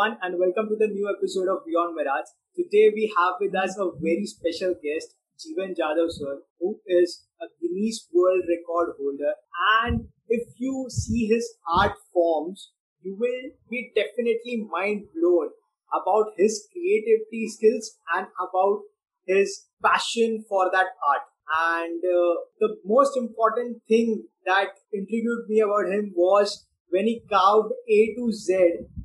everyone, and welcome to the new episode of Beyond Mirage. Today we have with us a very special guest, Jeevan Jadhav sir, who is a Guinness World Record holder. And if you see his art forms, you will be definitely mind blown about his creativity skills and about his passion for that art. And uh, the most important thing that intrigued me about him was when he carved A to Z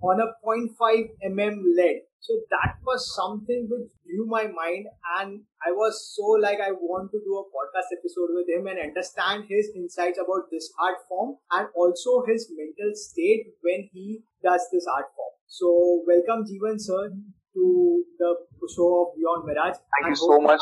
on a 0.5 mm lead. So that was something which blew my mind, and I was so like, I want to do a podcast episode with him and understand his insights about this art form and also his mental state when he does this art form. So, welcome, Jeevan sir, to the show of Beyond Mirage. Thank you so much.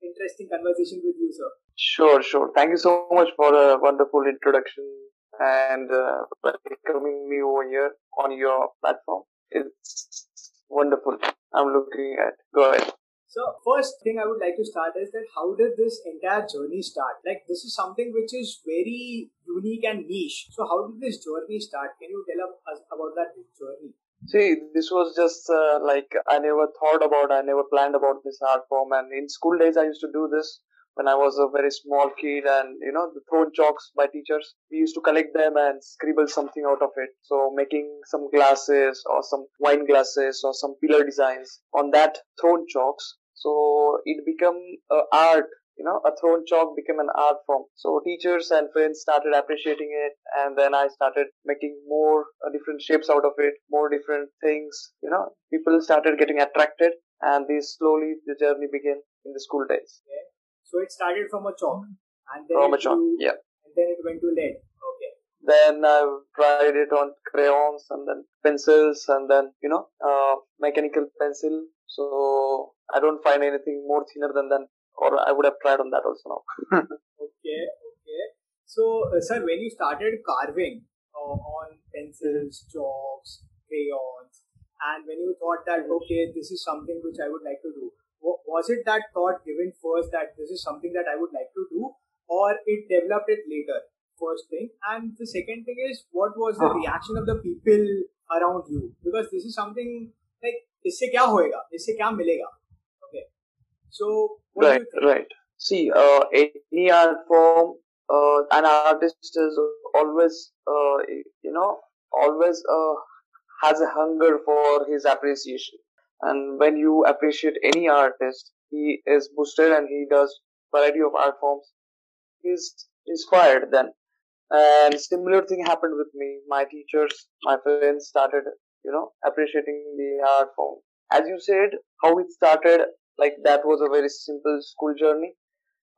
interesting conversation with you, sir. Sure, sure. Thank you so much for a wonderful introduction and uh, welcoming me over here on your platform. It's wonderful. I'm looking at. Go ahead. So first thing I would like to start is that how did this entire journey start? Like this is something which is very unique and niche. So how did this journey start? Can you tell us about that journey? See, this was just uh, like I never thought about, I never planned about this art form. And in school days, I used to do this when I was a very small kid and, you know, the thrown chalks by teachers. We used to collect them and scribble something out of it. So making some glasses or some wine glasses or some pillar designs on that thrown chalks. So it became art you know, a thrown chalk became an art form. So teachers and friends started appreciating it, and then I started making more uh, different shapes out of it, more different things. You know, people started getting attracted, and this slowly the journey began in the school days. Okay. So it started from a chalk, and then from a chalk, yeah, and then it went to lead. Okay. Then I tried it on crayons, and then pencils, and then you know, uh, mechanical pencil. So I don't find anything more thinner than that, or I would have tried on that also now. okay, okay. So, uh, sir, when you started carving uh, on pencils, chalks, crayons, and when you thought that okay, this is something which I would like to do, was it that thought given first that this is something that I would like to do, or it developed it later? First thing, and the second thing is what was the reaction of the people around you? Because this is something like इससे क्या होएगा इससे क्या मिलेगा okay so right right see uh, any art form uh, an artist is always uh, you know always uh, has a hunger for his appreciation and when you appreciate any artist he is boosted and he does variety of art forms. He's inspired then. And similar thing happened with me. My teachers my friends started you know appreciating the art form. As you said how it started like that was a very simple school journey.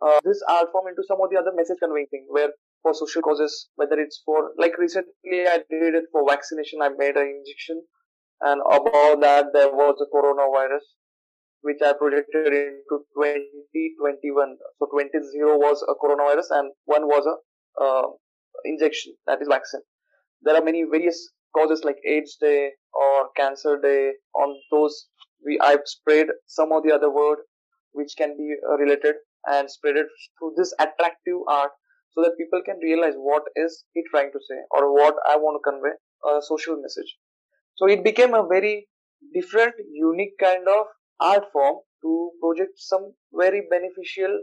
Uh, this art form into some of the other message conveying thing where for social causes whether it's for like recently i did it for vaccination i made an injection and above that there was a coronavirus which I projected into 2021. So 20 was a coronavirus and one was a uh, injection that is vaccine. There are many various causes like AIDS Day or Cancer Day. On those, we I've spread some of the other word which can be uh, related and spread it through this attractive art so that people can realize what is he trying to say or what I want to convey a social message. So it became a very different, unique kind of art form to project some very beneficial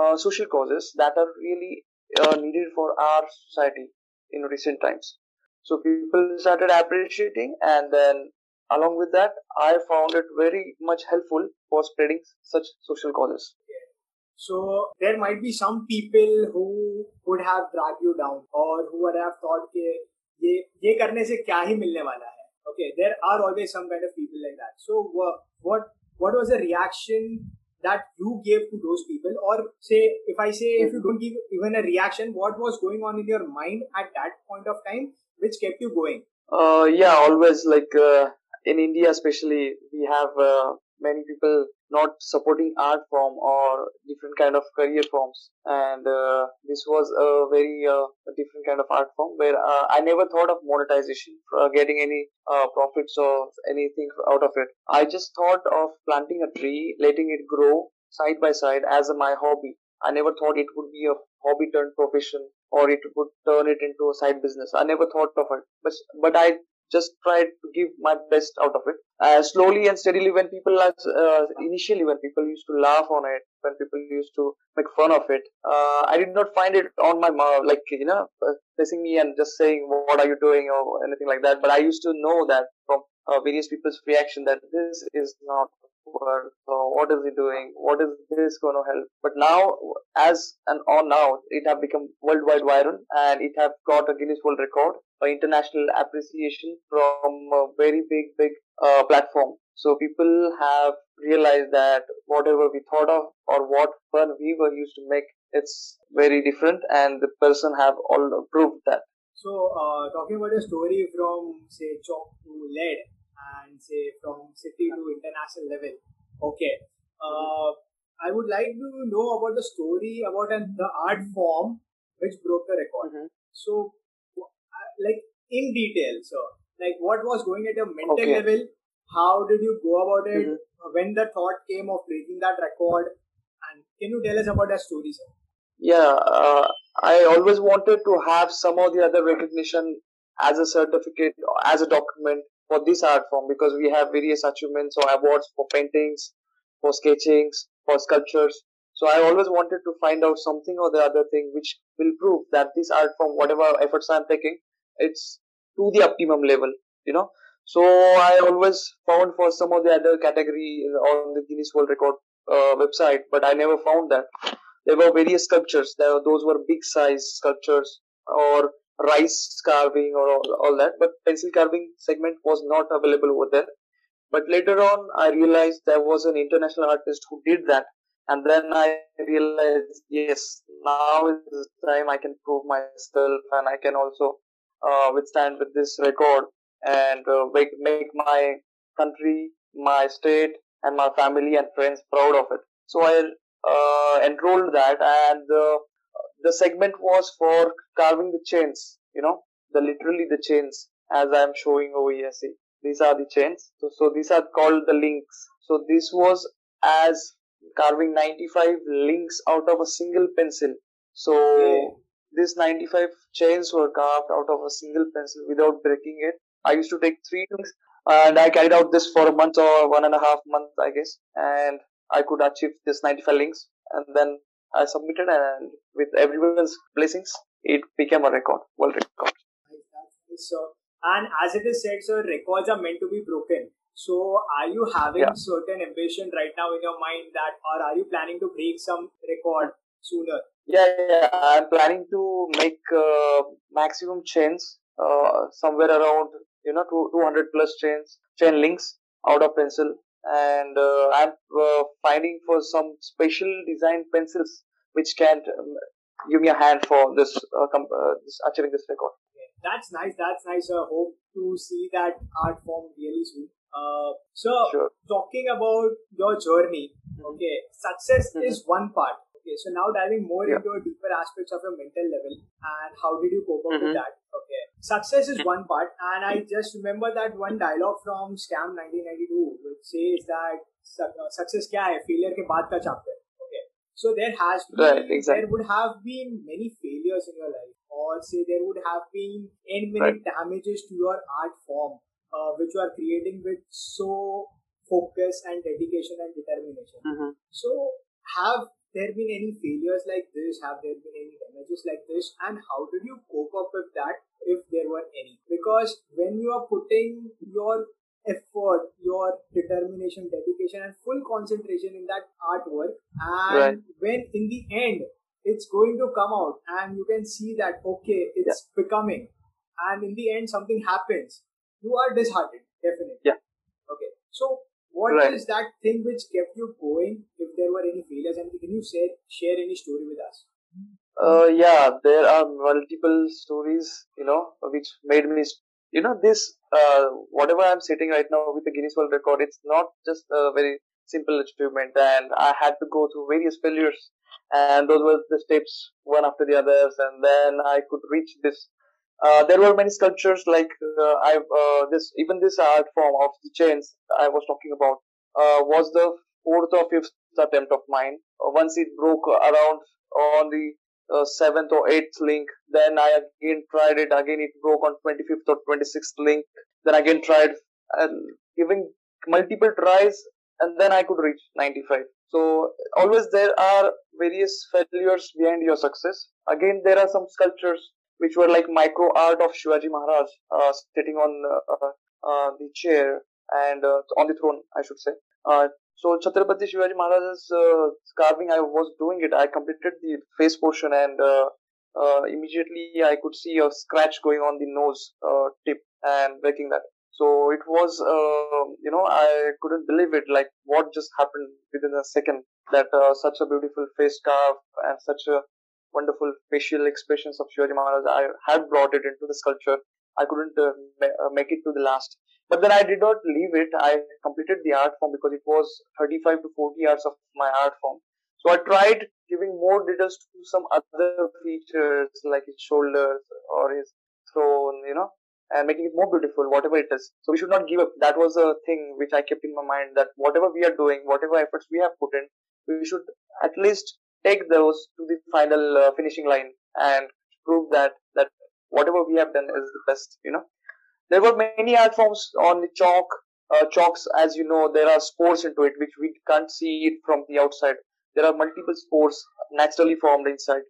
uh, social causes that are really uh, needed for our society in recent times. So people started appreciating, and then along with that, I found it very much helpful for spreading such social causes. So there might be some people who would have dragged you down, or who would have thought कि ये ये करने से क्या ही मिलने वाला है okay there are always some kind of people like that. So uh, what what was the reaction that you gave to those people? Or say if i say if you don't give even a reaction what was going on in your mind at that point of time which kept you going? Uh, yeah always like uh, in india especially we have uh, many people not supporting art form or different kind of career forms. And uh, this was a very uh, different kind of art form where uh, i never thought of monetization uh, getting any uh, profits or anything out of it. I just thought of planting a tree letting it grow side by side as my hobby. I never thought it would be a hobby turned profession or it would turn it into a side business. I never thought of it. But but i just tried to give my best out of it. Uh, slowly and steadily, when people uh, initially when people used to laugh on it, when people used to make fun of it, uh, I did not find it on my mouth like you know facing me and just saying what are you doing or anything like that. But I used to know that from uh, various people's reaction that this is not work or what is he doing? What is this going to help? But now as and on now it have become worldwide viral and it have got a guinness world record international appreciation from a very big big uh, platform. So people have realized that whatever we thought of or what fun we were used to make it's very different and the person have all proved that. So uh, talking about a story from say chalk to lead and say from city to international level. Okay. Uh, I would like to know about the story about an, the art form which broke the record. Mm-hmm. So, uh, like in detail, so like what was going at your mental okay. level? How did you go about it? Mm-hmm. When the thought came of breaking that record? And can you tell us about that story, sir? Yeah, uh, I always wanted to have some of the other recognition as a certificate, as a document for this art form because we have various achievements or awards for paintings, for sketchings, for sculptures. So I always wanted to find out something or the other thing which will prove that this art form, whatever efforts I'm taking, it's to the optimum level, you know. So I always found for some of the other category on the Guinness World Record uh, website, but I never found that. There were various sculptures. There, those were big size sculptures or rice carving or all, all that, but pencil carving segment was not available over there. But later on, I realized there was an international artist who did that, and then I realized, yes, now is the time I can prove myself, and I can also uh, withstand with this record and uh, make make my country, my state, and my family and friends proud of it. So I uh, enrolled that, and uh, the segment was for carving the chains, you know, the literally the chains as I am showing over here. See, these are the chains. So, so these are called the links. So this was as carving 95 links out of a single pencil. So hmm. okay. these 95 chains were carved out of a single pencil without breaking it. I used to take three links and I carried out this for a month or one and a half month, I guess, and I could achieve this 95 links. And then I submitted and with everyone's blessings, it became a record, world record. So, and as it is said, so records are meant to be broken. So, are you having yeah. certain ambition right now in your mind that, or are you planning to break some record sooner? Yeah, yeah. I'm planning to make uh, maximum chains, uh, somewhere around you know 200 plus chains, chain links out of pencil and uh, I'm uh, finding for some special design pencils which can um, give me a hand for this, uh, com- uh, this achieving this record. That's nice. That's nice. I hope to see that art form really soon. Uh, so, sure. talking about your journey, okay, success mm-hmm. is one part. Okay, so now diving more yeah. into deeper aspects of your mental level and how did you cope up mm-hmm. with that? Okay, success is one part, and I just remember that one dialogue from Scam 1992, which says that uh, success kya hai? Failure ke baad ka chapter. Okay, so there has been, right, exactly. there would have been many failures in your life, or say there would have been many right. damages to your art form, uh, which you are creating with so focus and dedication and determination. Mm-hmm. So have there been any failures like this? Have there been any damages like this? And how did you cope up with that if there were any? Because when you are putting your effort, your determination, dedication, and full concentration in that artwork, and right. when in the end it's going to come out, and you can see that okay, it's yeah. becoming, and in the end something happens, you are disheartened, definitely. Yeah. Okay. So what right. is that thing which kept you going? If there were any failures, and can you share share any story with us? Uh, yeah, there are multiple stories, you know, which made me, you know, this, uh, whatever I'm sitting right now with the Guinness World Record, it's not just a very simple achievement, and I had to go through various failures, and those were the steps one after the others, and then I could reach this uh, there were many sculptures like uh, I uh, this even this art form of the chains I was talking about uh, was the fourth or fifth attempt of mine. Uh, once it broke around on the uh, seventh or eighth link. Then I again tried it. Again, it broke on 25th or 26th link. Then again tried and giving multiple tries, and then I could reach 95. So always there are various failures behind your success. Again, there are some sculptures which were like micro art of Shivaji Maharaj uh, sitting on uh, uh, the chair and uh, on the throne, I should say. Uh, so Chhatrapati Shivaji Maharaj's uh, carving, I was doing it. I completed the face portion and immediately I could see a scratch going on the nose tip and breaking that. So it was, you know, I couldn't believe it. Like what just happened within a second that such a beautiful face carve and such a wonderful facial expressions of Shivaji Maharaj. I had brought it into the sculpture. I couldn't uh, ma- make it to the last. But then I did not leave it. I completed the art form because it was 35 to 40 hours of my art form. So I tried giving more details to some other features like his shoulders or his throne, you know, and making it more beautiful, whatever it is. So we should not give up. That was a thing which I kept in my mind that whatever we are doing, whatever efforts we have put in, we should at least take those to the final uh, finishing line and prove that that whatever we have done is the best. You know, there were many art forms on the chalk. Uh, chalks, as you know, there are spores into it which we can't see it from the outside. There are multiple spores naturally formed inside.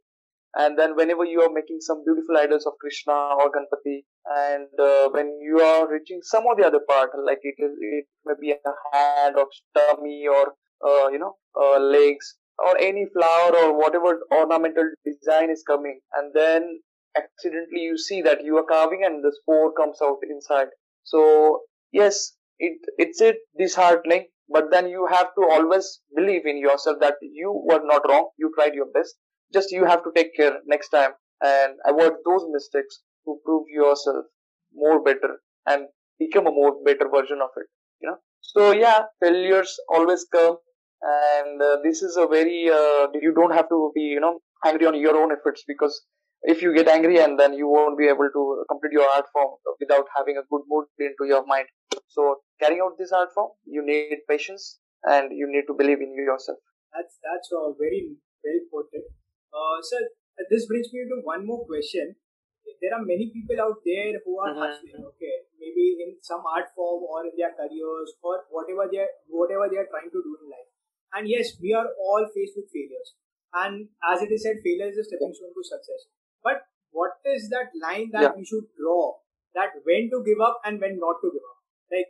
And then whenever you are making some beautiful idols of Krishna or Ganpati, and uh, when you are reaching some of the other part, like it is, it may be a hand or tummy or uh, you know uh, legs, or any flower or whatever ornamental design is coming and then accidentally you see that you are carving and the spore comes out inside. So yes it it's it disheartening but then you have to always believe in yourself that you were not wrong you tried your best. Just you have to take care next time and avoid those mistakes to prove yourself more better and become a more better version of it you know. So yeah failures always come and uh, this is a very uh, you don't have to be you know angry on your own efforts because if you get angry and then you won't be able to complete your art form without having a good mood into your mind so carrying out this art form you need patience and you need to believe in yourself that's that's a very well put uh, sir this brings me to one more question there are many people out there who are mm-hmm. hustling okay maybe in some art form or in their careers or whatever they are, whatever they are trying to do in life and yes, we are all faced with failures. And as it is said, failure is a stepping stone to success. But what is that line that yeah. we should draw? That when to give up and when not to give up? Like,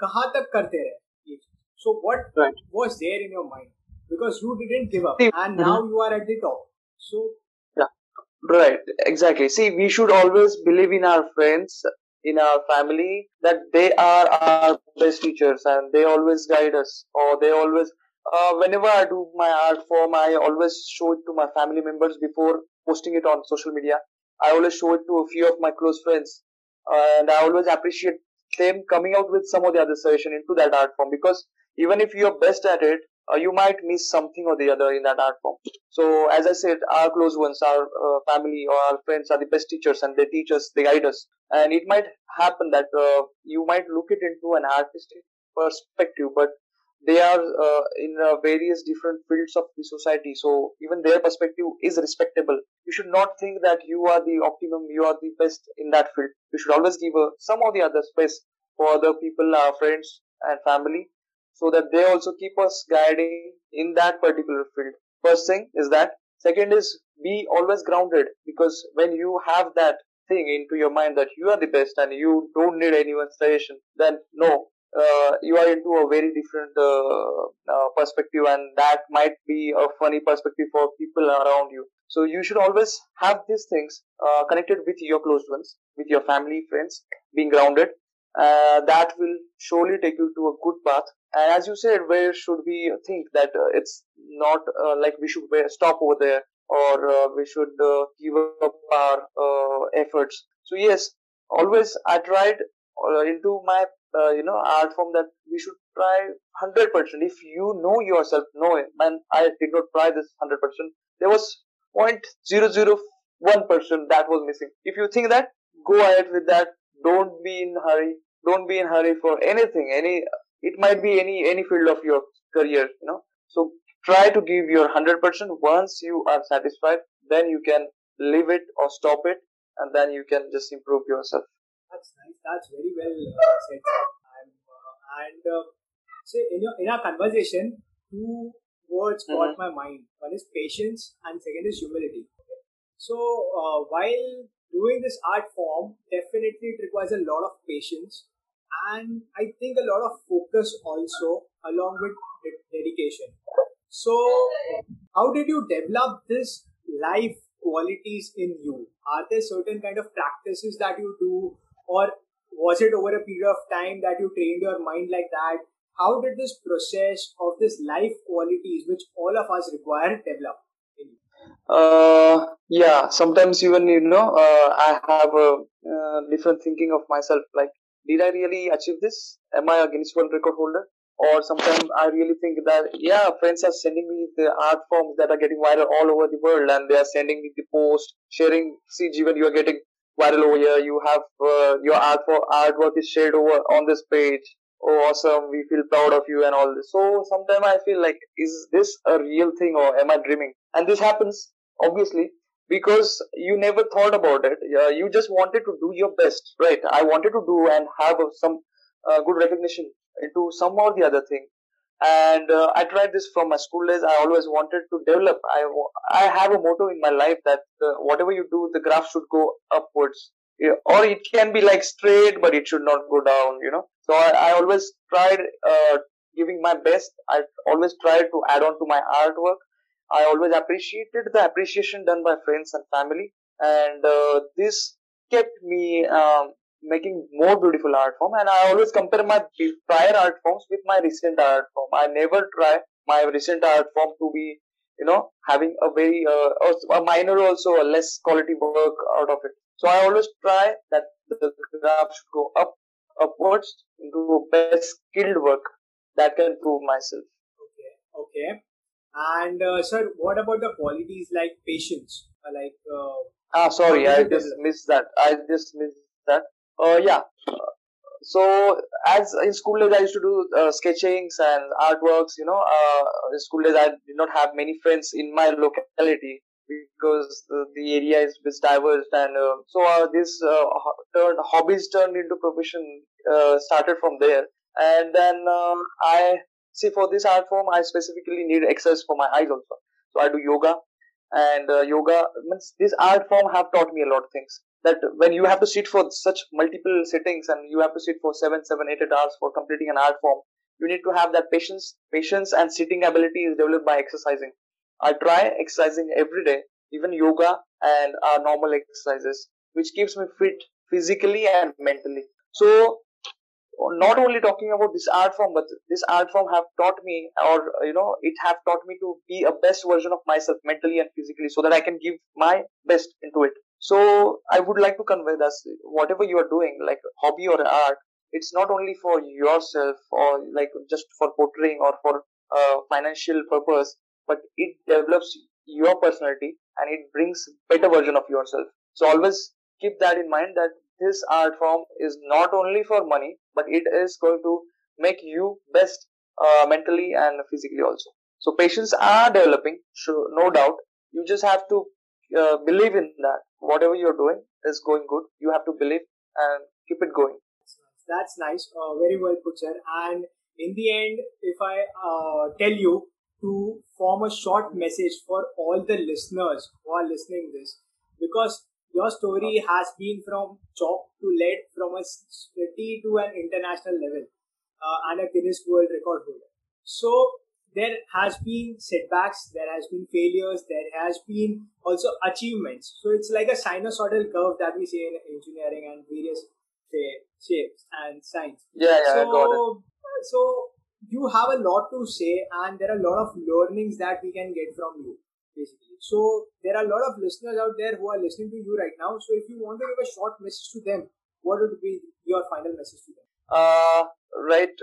kaha tak karte rahe? So what right. was there in your mind? Because you didn't give up and now mm-hmm. you are at the top. So yeah, right, exactly. See, we should always believe in our friends, in our family, that they are our best teachers and they always guide us or they always uh, whenever I do my art form, I always show it to my family members before posting it on social media. I always show it to a few of my close friends, uh, and I always appreciate them coming out with some of the other suggestion into that art form because even if you're best at it, uh, you might miss something or the other in that art form. So, as I said, our close ones, our uh, family or our friends are the best teachers, and they teach us, they guide us. And it might happen that uh, you might look it into an artistic perspective, but they are uh, in uh, various different fields of the society. So even their perspective is respectable. You should not think that you are the optimum you are the best in that field. You should always give uh, some of the other space for other people our friends and family so that they also keep us guiding in that particular field. First thing is that. Second is be always grounded because when you have that thing into your mind that you are the best and you don't need anyone's suggestion then no. uh, you are into a very different uh, uh, perspective and that might be a funny perspective for people around you. So you should always have these things uh, connected with your close ones with your family friends being grounded. Uh, that will surely take you to a good path. And as you said where should we think that uh, it's not like we should stop over there or we should give up our efforts. So yes always i tried into my uh, you know art form that we should try 100% if you know yourself it. Man i did not try this 100% there was 0.001% that was missing. If you think that go ahead with that. Don't be in hurry. Don't be in hurry for anything. Any it might be any any field of your career you know. So try to give your 100% once you are satisfied then you can leave it or stop it, and then you can just improve yourself. That's nice. That's very well uh, said. And, uh, and uh, so in, your, in our conversation, two words mm-hmm. caught my mind. One is patience, and second is humility. Okay. So uh, while doing this art form, definitely it requires a lot of patience, and I think a lot of focus also, along with dedication. So, how did you develop this life qualities in you? Are there certain kind of practices that you do, or was it over a period of time that you trained your mind like that? How did this process of this life qualities, which all of us require, develop? Uh, yeah, sometimes even you know, uh, I have a uh, different thinking of myself. Like, did I really achieve this? Am I a Guinness World Record holder? or sometimes I really think that yeah, friends are sending me the art forms that are getting viral all over the world, and they are sending me the post, sharing. See, even you are getting viral over here. You have uh, your art for artwork is shared over on this page. Oh, awesome! We feel proud of you and all this. So sometimes I feel like, is this a real thing or am I dreaming? And this happens obviously because you never thought about it. Uh, you just wanted to do your best, right? I wanted to do and have some uh, good recognition into some or the other thing and uh, i tried this from my school days. I always wanted to develop. I i have a motto in my life that uh, whatever you do the graph should go upwards. Or it can be like straight but it should not go down you know? So i, I always tried uh, giving my best. I always tried to add on to my artwork. I always appreciated the appreciation done by friends and family. And uh, this kept me um, making more beautiful art form and I always compare my prior art forms with my recent art form. I never try my recent art form to be, you know, having a very, uh, a minor also, a less quality work out of it. So I always try that the graph should go up, upwards into best skilled work that can prove myself. Okay, okay. And uh, sir, what about the qualities like patience? Like, uh, ah, sorry, I just missed that. I just missed that. Uh, yeah. So as in school days, I used to do uh, sketchings and artworks. You know, uh, in school days, I did not have many friends in my locality because the, area is bit diverse, and uh, so uh, this uh, turned hobbies turned into profession. Uh, started from there, and then um, I see for this art form, I specifically need exercise for my eyes also. So I do yoga, and uh, yoga means this art form have taught me a lot of things that when you have to sit for such multiple sittings and you have to sit for seven, seven, eight, eight hours for completing an art form, you need to have that patience. Patience and sitting ability is developed by exercising. I try exercising every day, even yoga and our normal exercises, which keeps me fit physically and mentally. So, not only talking about this art form, but this art form have taught me, or you know, it have taught me to be a best version of myself mentally and physically, so that I can give my best into it. So I would like to convey that whatever you are doing, like hobby or art, it's not only for yourself or like just for portraying or for uh, financial purpose, but it develops your personality and it brings better version of yourself. So always keep that in mind that this art form is not only for money, but it is going to make you best uh, mentally and physically also. So patience are developing, sure, no doubt. You just have to uh, believe in that whatever you're doing is going good. You have to believe and keep it going. That's nice. Uh, very well put, sir. And in the end, if I uh, tell you to form a short message for all the listeners who are listening this, because your story has been from chalk to lead, from a city to an international level, uh, and a Guinness World Record holder. So there has been setbacks, there has been failures, there has been also achievements. So it's like a sinusoidal curve that we see in engineering and various say, shapes and signs. Yeah, yeah, so, I got it. So you have a lot to say, and there are a lot of learnings that we can get from you, basically. So there are a lot of listeners out there who are listening to you right now. So if you want to give a short message to them, what would be your final message to them? Uh, right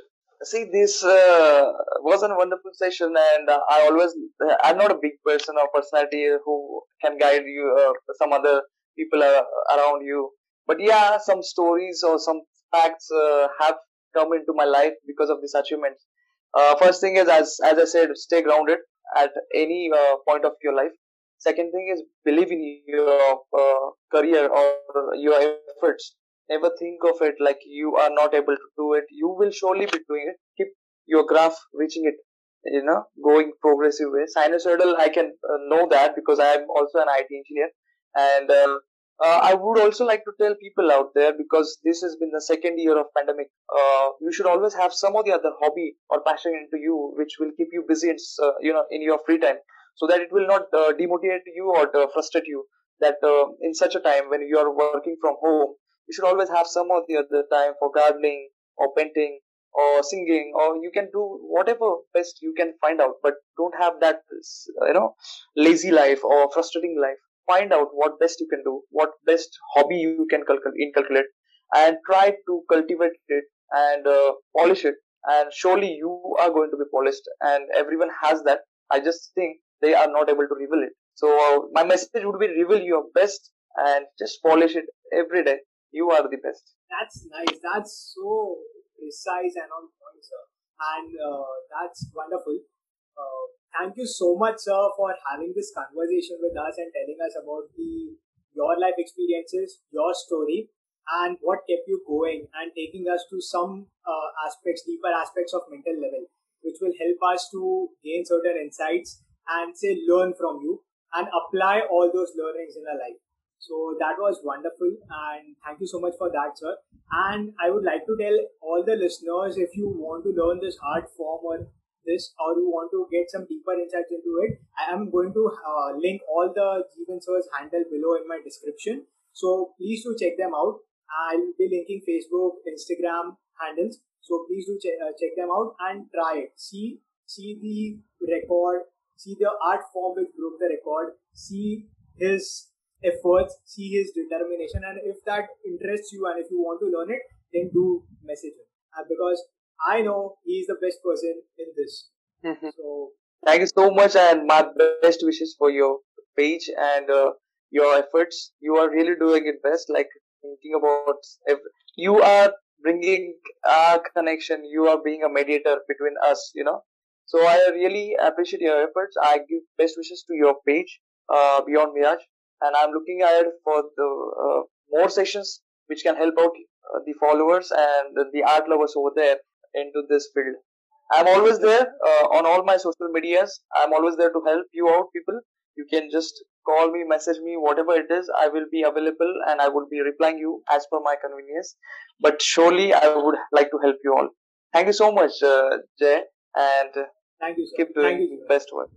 see this uh, was a wonderful session and uh, i always i'm not a big person or personality who can guide you uh, some other people around you. But yeah some stories or some facts uh, have come into my life because of this achievement. Uh, first thing is as as i said stay grounded at any uh, point of your life. Second thing is believe in your uh, career or your efforts. Never think of it like you are not able to do it. You will surely be doing it. Keep your graph reaching it you know going progressive way sinusoidal i can uh, know that because i am also an it engineer and uh, uh, i would also like to tell people out there because this has been the second year of pandemic uh, you should always have some or the other hobby or passion into you which will keep you busy in, uh, you know in your free time so that it will not demotivate you or frustrate you that in such a time when you are working from home you should always have some or the other time for gardening or painting or singing or you can do whatever best you can find out but don't have that you know lazy life or frustrating life. Find out what best you can do what best hobby you can inculcate and try to cultivate it and uh, polish it. And surely you are going to be polished and everyone has that. I just think they are not able to reveal it. So uh, my message would be reveal your best and just polish it every day you are the best that's nice that's so precise and on point, sir. And uh, that's wonderful. Uh, thank you so much, sir, for having this conversation with us and telling us about the your life experiences, your story, and what kept you going, and taking us to some uh, aspects, deeper aspects of mental level, which will help us to gain certain insights and say learn from you and apply all those learnings in our life. So that was wonderful, and thank you so much for that, sir. And I would like to tell all the listeners if you want to learn this art form or this, or you want to get some deeper insights into it, I am going to uh, link all the Jeevan sir's handle below in my description. So please do check them out. I'll be linking Facebook, Instagram handles. So please do check, uh, check them out and try it. See see the record, see the art form which broke the record, see his efforts, see his determination, and if that interests you and if you want to learn it, then do message him uh, because I know he is the best person in this. Mm-hmm. So thank you so much, and my best wishes for your page and uh, your efforts. You are really doing it best. Like thinking about if you are bringing a connection, you are being a mediator between us. You know. So I really appreciate your efforts. I give best wishes to your page, uh, Beyond Mirage and I'm looking ahead for the uh, more sessions which can help out uh, the followers and the art lovers over there into this field. I'm always there uh, on all my social medias. I'm always there to help you out, people. You can just call me, message me, whatever it is. I will be available and I will be replying you as per my convenience. But surely, I would like to help you all. Thank you so much, uh, Jay, and thank you. Sir. Keep doing Thank you, best work.